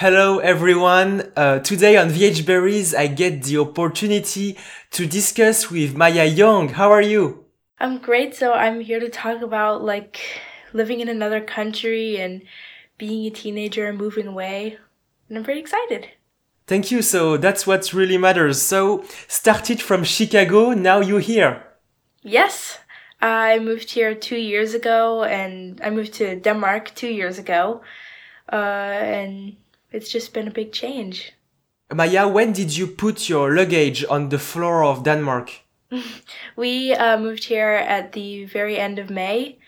Hello everyone. Uh, today on VH Berries, I get the opportunity to discuss with Maya Young. How are you? I'm great. So I'm here to talk about like living in another country and being a teenager and moving away. And I'm very excited. Thank you. So that's what really matters. So started from Chicago, now you're here. Yes. I moved here two years ago and I moved to Denmark two years ago. Uh, and it's just been a big change. Maya, when did you put your luggage on the floor of Denmark? we uh, moved here at the very end of May,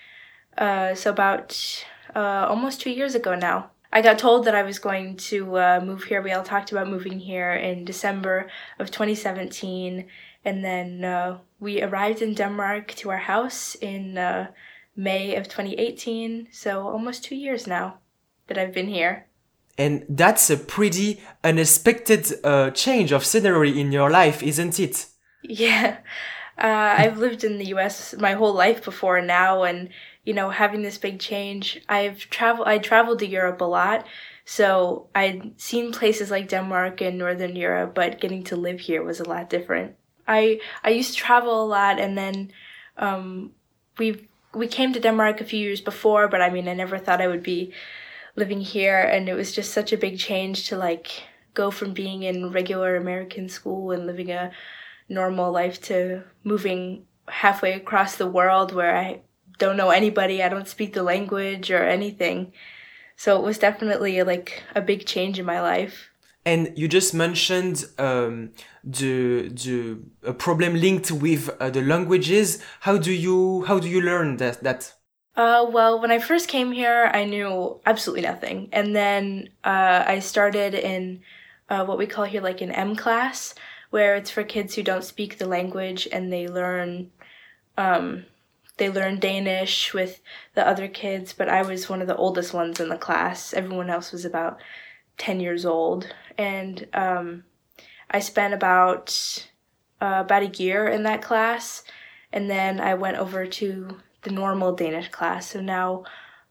uh, so about uh, almost two years ago now. I got told that I was going to uh, move here. We all talked about moving here in December of 2017, and then uh, we arrived in Denmark to our house in uh, May of 2018. So almost two years now that I've been here. And that's a pretty unexpected uh, change of scenery in your life, isn't it? Yeah. Uh, I've lived in the US my whole life before now, and you know, having this big change, I've traveled. I traveled to Europe a lot, so I'd seen places like Denmark and Northern Europe, but getting to live here was a lot different. I I used to travel a lot, and then um, we we came to Denmark a few years before, but I mean, I never thought I would be living here and it was just such a big change to like go from being in regular American school and living a normal life to moving halfway across the world where I don't know anybody, I don't speak the language or anything. So it was definitely like a big change in my life. And you just mentioned um, the the a problem linked with uh, the languages. How do you how do you learn that that? Uh, well, when I first came here, I knew absolutely nothing. And then uh, I started in uh, what we call here like an M class, where it's for kids who don't speak the language and they learn. Um, they learn Danish with the other kids, but I was one of the oldest ones in the class. Everyone else was about 10 years old. And um, I spent about, uh, about a year in that class. And then I went over to the normal Danish class. So now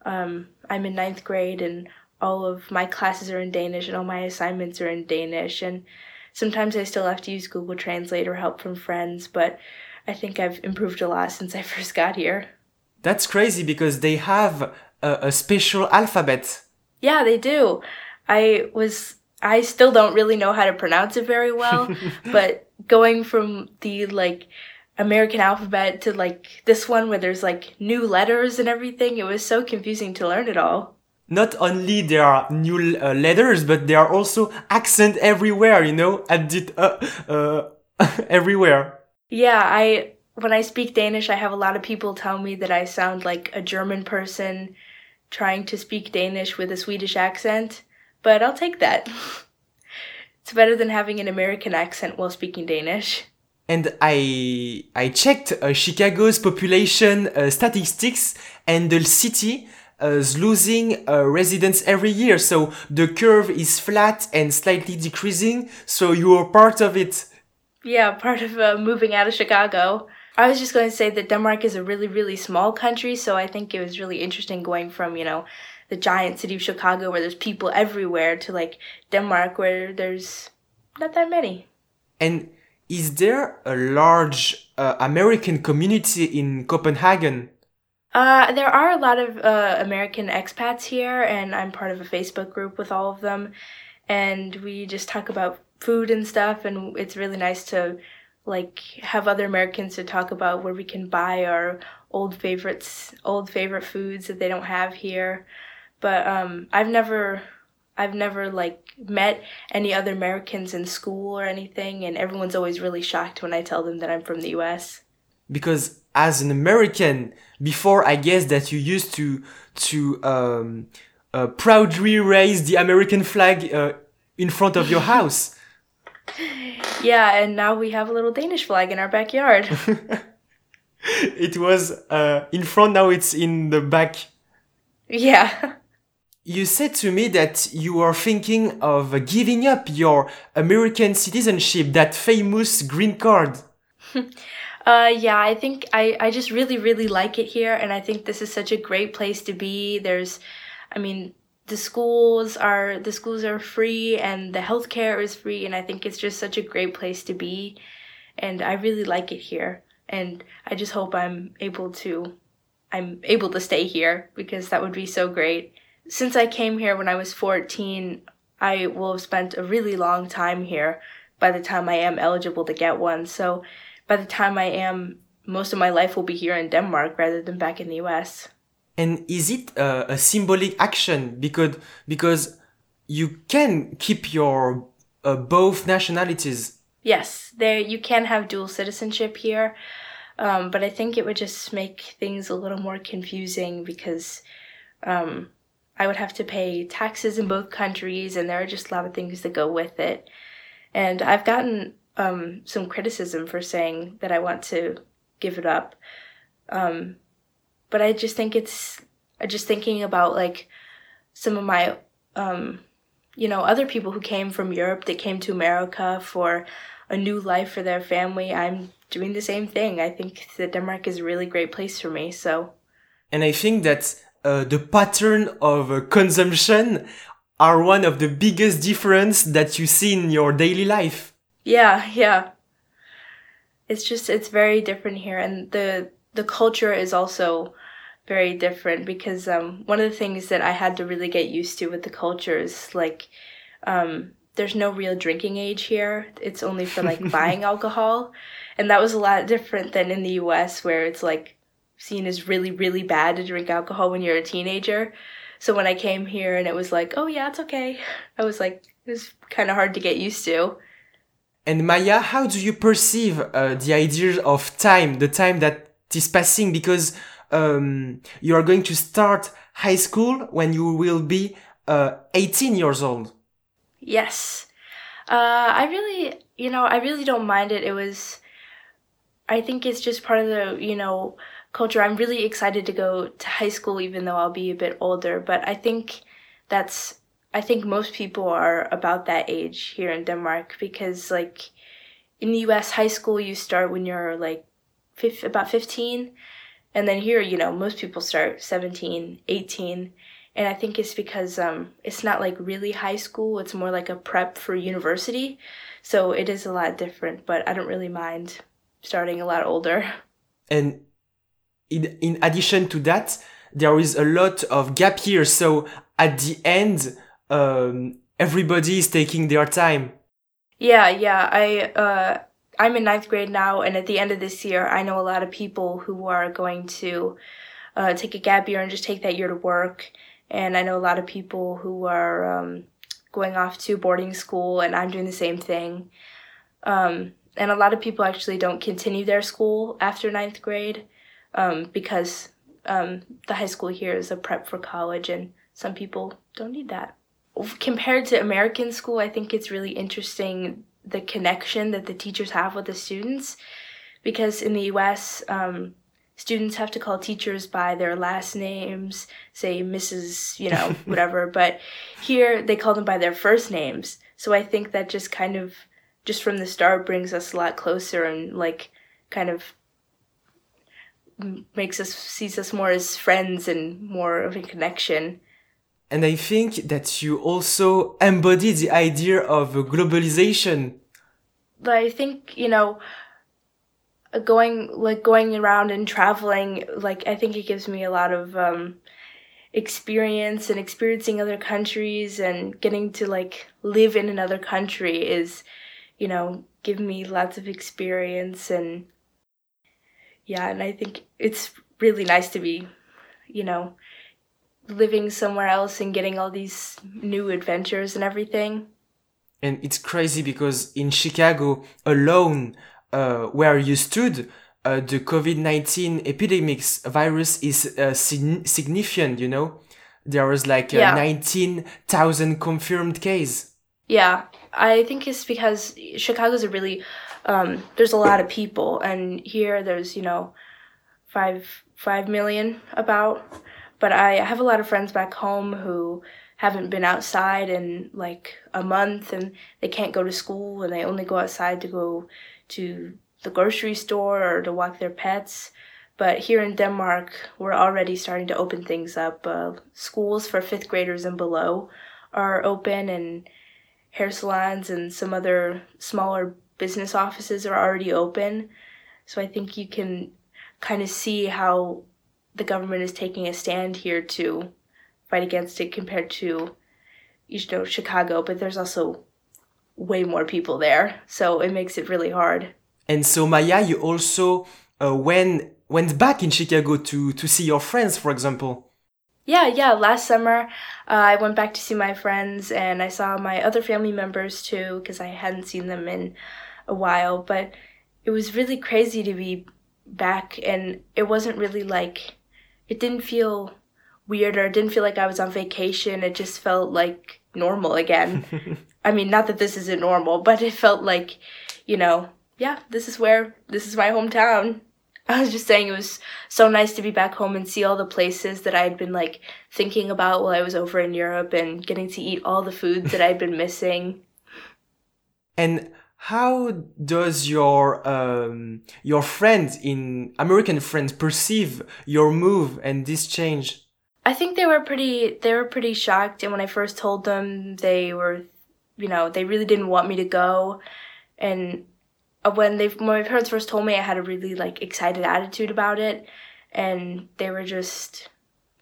um, I'm in ninth grade and all of my classes are in Danish and all my assignments are in Danish. And sometimes I still have to use Google Translate or help from friends, but I think I've improved a lot since I first got here. That's crazy because they have a, a special alphabet. Yeah, they do. I was I still don't really know how to pronounce it very well, but going from the like American alphabet to like this one where there's like new letters and everything. It was so confusing to learn it all. Not only there are new uh, letters, but there are also accent everywhere. You know, the uh, uh, everywhere. Yeah, I when I speak Danish, I have a lot of people tell me that I sound like a German person trying to speak Danish with a Swedish accent, but I'll take that. it's better than having an American accent while speaking Danish and I I checked uh, Chicago's population uh, statistics, and the city is losing uh, residents every year. So the curve is flat and slightly decreasing. So you are part of it. Yeah, part of uh, moving out of Chicago. I was just going to say that Denmark is a really, really small country, so I think it was really interesting going from, you know, the giant city of Chicago where there's people everywhere to like Denmark where there's not that many. And is there a large uh, American community in Copenhagen? Uh, there are a lot of uh, American expats here, and I'm part of a Facebook group with all of them. And we just talk about food and stuff, and it's really nice to like have other Americans to talk about where we can buy our old favorites, old favorite foods that they don't have here. But um, I've never I've never like met any other Americans in school or anything, and everyone's always really shocked when I tell them that I'm from the US. Because as an American, before I guess that you used to to um, uh, proudly raise the American flag uh, in front of your house. yeah, and now we have a little Danish flag in our backyard. it was uh, in front, now it's in the back. Yeah. You said to me that you are thinking of giving up your American citizenship, that famous green card. uh, yeah, I think I, I just really, really like it here. And I think this is such a great place to be. There's, I mean, the schools are the schools are free and the healthcare is free and I think it's just such a great place to be and I really like it here and I just hope I'm able to I'm able to stay here because that would be so great. Since I came here when I was 14, I will have spent a really long time here by the time I am eligible to get one. So by the time I am most of my life will be here in Denmark rather than back in the US. And is it a, a symbolic action because because you can keep your uh, both nationalities? Yes, there you can have dual citizenship here, um, but I think it would just make things a little more confusing because um, I would have to pay taxes in both countries, and there are just a lot of things that go with it. And I've gotten um, some criticism for saying that I want to give it up. Um, but I just think it's just thinking about like some of my um, you know other people who came from Europe that came to America for a new life for their family. I'm doing the same thing. I think that Denmark is a really great place for me. So, and I think that uh, the pattern of uh, consumption are one of the biggest difference that you see in your daily life. Yeah, yeah. It's just it's very different here, and the the culture is also very different because um, one of the things that I had to really get used to with the culture is like um, there's no real drinking age here. It's only for like buying alcohol, and that was a lot different than in the U.S. where it's like seen as really really bad to drink alcohol when you're a teenager. So when I came here and it was like, oh yeah, it's okay, I was like, it was kind of hard to get used to. And Maya, how do you perceive uh, the idea of time, the time that is passing? Because um, you are going to start high school when you will be uh, 18 years old. Yes. Uh, I really, you know, I really don't mind it. It was, I think it's just part of the, you know, culture. I'm really excited to go to high school, even though I'll be a bit older. But I think that's, I think most people are about that age here in Denmark because, like, in the US, high school, you start when you're like fifth, about 15 and then here you know most people start 17 18 and i think it's because um, it's not like really high school it's more like a prep for university so it is a lot different but i don't really mind starting a lot older and in, in addition to that there is a lot of gap years so at the end um, everybody is taking their time yeah yeah i uh, I'm in ninth grade now, and at the end of this year, I know a lot of people who are going to uh, take a gap year and just take that year to work. And I know a lot of people who are um, going off to boarding school, and I'm doing the same thing. Um, and a lot of people actually don't continue their school after ninth grade um, because um, the high school here is a prep for college, and some people don't need that. Compared to American school, I think it's really interesting the connection that the teachers have with the students because in the US, um, students have to call teachers by their last names, say Mrs., you know, whatever, but here they call them by their first names. So I think that just kind of, just from the start, brings us a lot closer and like kind of makes us, sees us more as friends and more of a connection. And I think that you also embody the idea of globalization. But I think, you know, going like going around and traveling like i think it gives me a lot of um experience and experiencing other countries and getting to like live in another country is you know give me lots of experience and yeah and i think it's really nice to be you know living somewhere else and getting all these new adventures and everything. And it's crazy because in Chicago alone, uh, where you stood, uh, the COVID-19 epidemics virus is uh, sig- significant, you know? There was like uh, yeah. 19,000 confirmed case. Yeah, I think it's because Chicago's a really, um, there's a lot of people and here there's, you know, five, five million about. But I have a lot of friends back home who haven't been outside in like a month and they can't go to school and they only go outside to go to the grocery store or to walk their pets. But here in Denmark, we're already starting to open things up. Uh, schools for fifth graders and below are open, and hair salons and some other smaller business offices are already open. So I think you can kind of see how the government is taking a stand here to fight against it compared to you know Chicago, but there's also way more people there, so it makes it really hard. And so Maya, you also uh, went went back in Chicago to to see your friends, for example. Yeah, yeah. Last summer, uh, I went back to see my friends, and I saw my other family members too, because I hadn't seen them in a while. But it was really crazy to be back, and it wasn't really like it didn't feel weird or it didn't feel like I was on vacation. It just felt like normal again. I mean, not that this isn't normal, but it felt like, you know, yeah, this is where this is my hometown. I was just saying it was so nice to be back home and see all the places that I had been like thinking about while I was over in Europe and getting to eat all the foods that I'd been missing. And how does your um, your friends in American friends perceive your move and this change? I think they were pretty they were pretty shocked and when I first told them they were you know, they really didn't want me to go and when they when my parents first told me I had a really like excited attitude about it. And they were just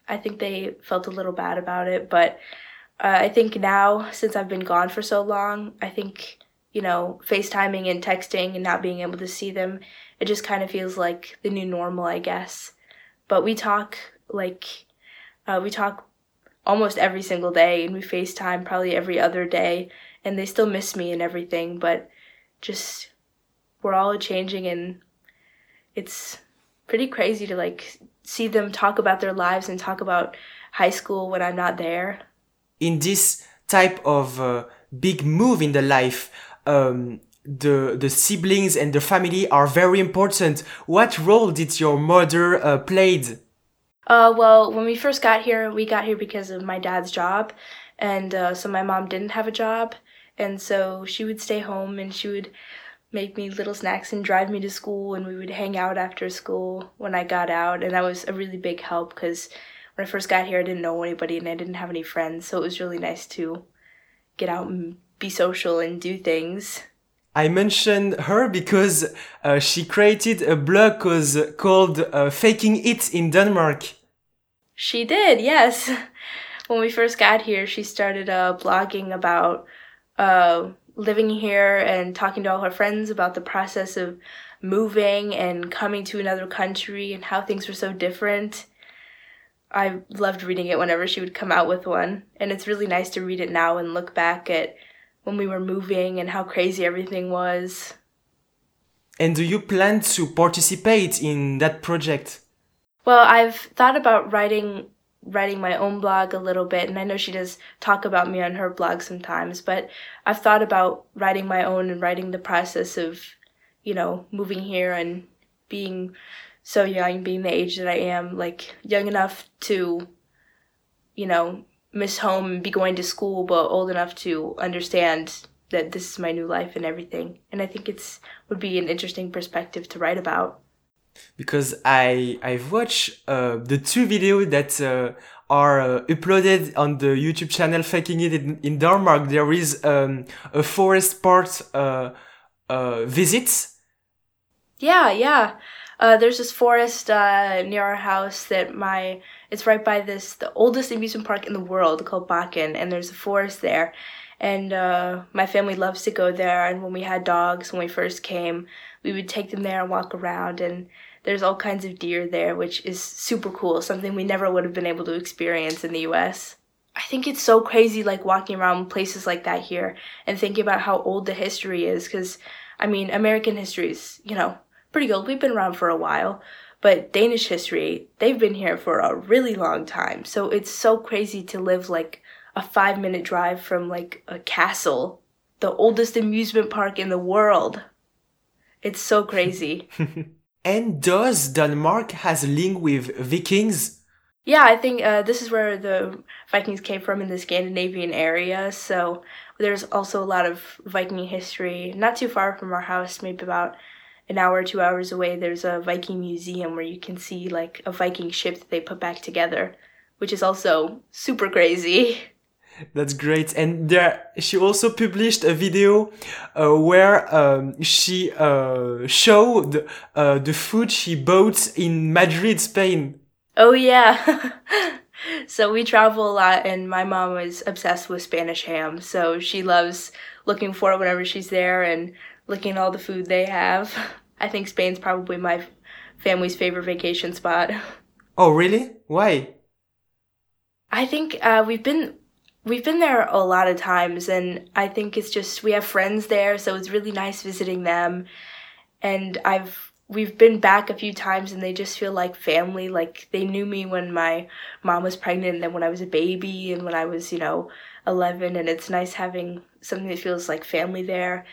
I think they felt a little bad about it. But uh, I think now since I've been gone for so long I think you know FaceTiming and texting and not being able to see them it just kind of feels like the new normal I guess. But we talk like uh, we talk almost every single day and we FaceTime probably every other day. And they still miss me and everything but just we're all changing and it's pretty crazy to like see them talk about their lives and talk about high school when I'm not there. In this type of uh, big move in the life, um, the the siblings and the family are very important. What role did your mother uh, played? Uh, well, when we first got here, we got here because of my dad's job, and uh, so my mom didn't have a job, and so she would stay home and she would make me little snacks and drive me to school and we would hang out after school when I got out and that was a really big help because when I first got here I didn't know anybody and I didn't have any friends so it was really nice to get out and be social and do things. I mentioned her because uh, she created a blog called uh, Faking It in Denmark. She did, yes. when we first got here, she started uh, blogging about uh, living here and talking to all her friends about the process of moving and coming to another country and how things were so different. I loved reading it whenever she would come out with one, and it's really nice to read it now and look back at when we were moving and how crazy everything was. And do you plan to participate in that project? Well, I've thought about writing writing my own blog a little bit and I know she does talk about me on her blog sometimes, but I've thought about writing my own and writing the process of, you know, moving here and being so young, being the age that I am, like young enough to, you know, miss home and be going to school, but old enough to understand that this is my new life and everything. And I think it's would be an interesting perspective to write about because I I've watched uh, the two videos that uh, are uh, uploaded on the YouTube channel Faking It in, in Denmark. There is um, a forest part uh, uh, visit. Yeah, yeah. Uh, there's this forest near our house that my it's right by this the oldest amusement park in the world called Bakken, and there's a forest there. And uh, my family loves to go there. And when we had dogs, when we first came, we would take them there and walk around and there's all kinds of deer there which is super cool something we never would have been able to experience in the us i think it's so crazy like walking around places like that here and thinking about how old the history is because i mean american history is you know pretty old we've been around for a while but danish history they've been here for a really long time so it's so crazy to live like a five minute drive from like a castle the oldest amusement park in the world it's so crazy. and does Denmark has a link with Vikings? Yeah, I think uh, this is where the Vikings came from in the Scandinavian area. So there's also a lot of Viking history, not too far from our house, maybe about an hour or two hours away, there's a Viking museum where you can see like a Viking ship that they put back together, which is also super crazy. That's great. And there, she also published a video uh, where um, she uh, showed uh, the food she bought in Madrid, Spain. Oh yeah. so we travel a lot, and my mom is obsessed with Spanish ham. So she loves looking for it whenever she's there and looking at all the food they have. I think Spain's probably my family's favorite vacation spot. Oh, really? Why? I think uh, we've been we've been there a lot of times and i think it's just we have friends there so it's really nice visiting them. And i've we've been back a few times and they just feel like family like they knew me when my mom was pregnant and then when i was a baby and when i was you know 11 and it's nice having something that feels like family there.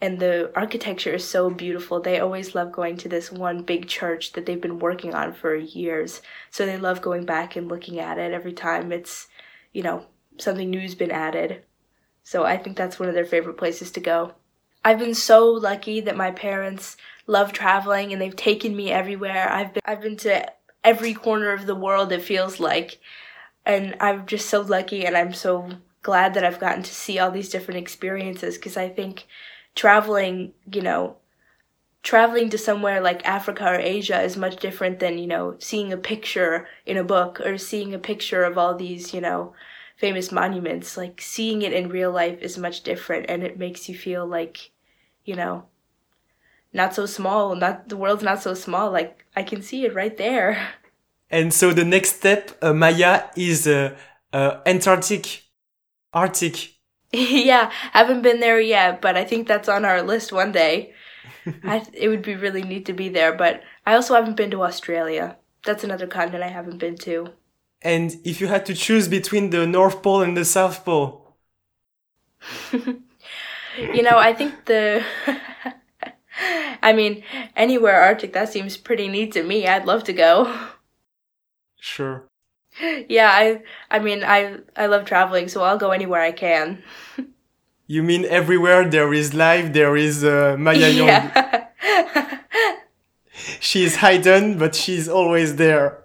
And the architecture is so beautiful. They always love going to this one big church that they've been working on for years. So they love going back and looking at it every time. It's you know something new's been added. So I think that's one of their favorite places to go. I've been so lucky that my parents love traveling and they've taken me everywhere. I've been I've been to every corner of the world it feels like. And I'm just so lucky and I'm so glad that I've gotten to see all these different experiences because I think traveling, you know, traveling to somewhere like Africa or Asia is much different than, you know, seeing a picture in a book or seeing a picture of all these, you know, famous monuments, like seeing it in real life is much different and it makes you feel like, you know, not so small, not the world's not so small. Like I can see it right there. And so the next step, uh, Maya, is uh, uh, Antarctic, Arctic. yeah, haven't been there yet, but I think that's on our list one day. I, it would be really neat to be there, but I also haven't been to Australia. That's another continent I haven't been to. And if you had to choose between the North Pole and the South Pole? you know, I think the. I mean, anywhere Arctic, that seems pretty neat to me. I'd love to go. Sure. Yeah, I I mean, I I love traveling, so I'll go anywhere I can. you mean everywhere there is life, there is uh, Maya Young. Yeah. she's hidden, but she's always there.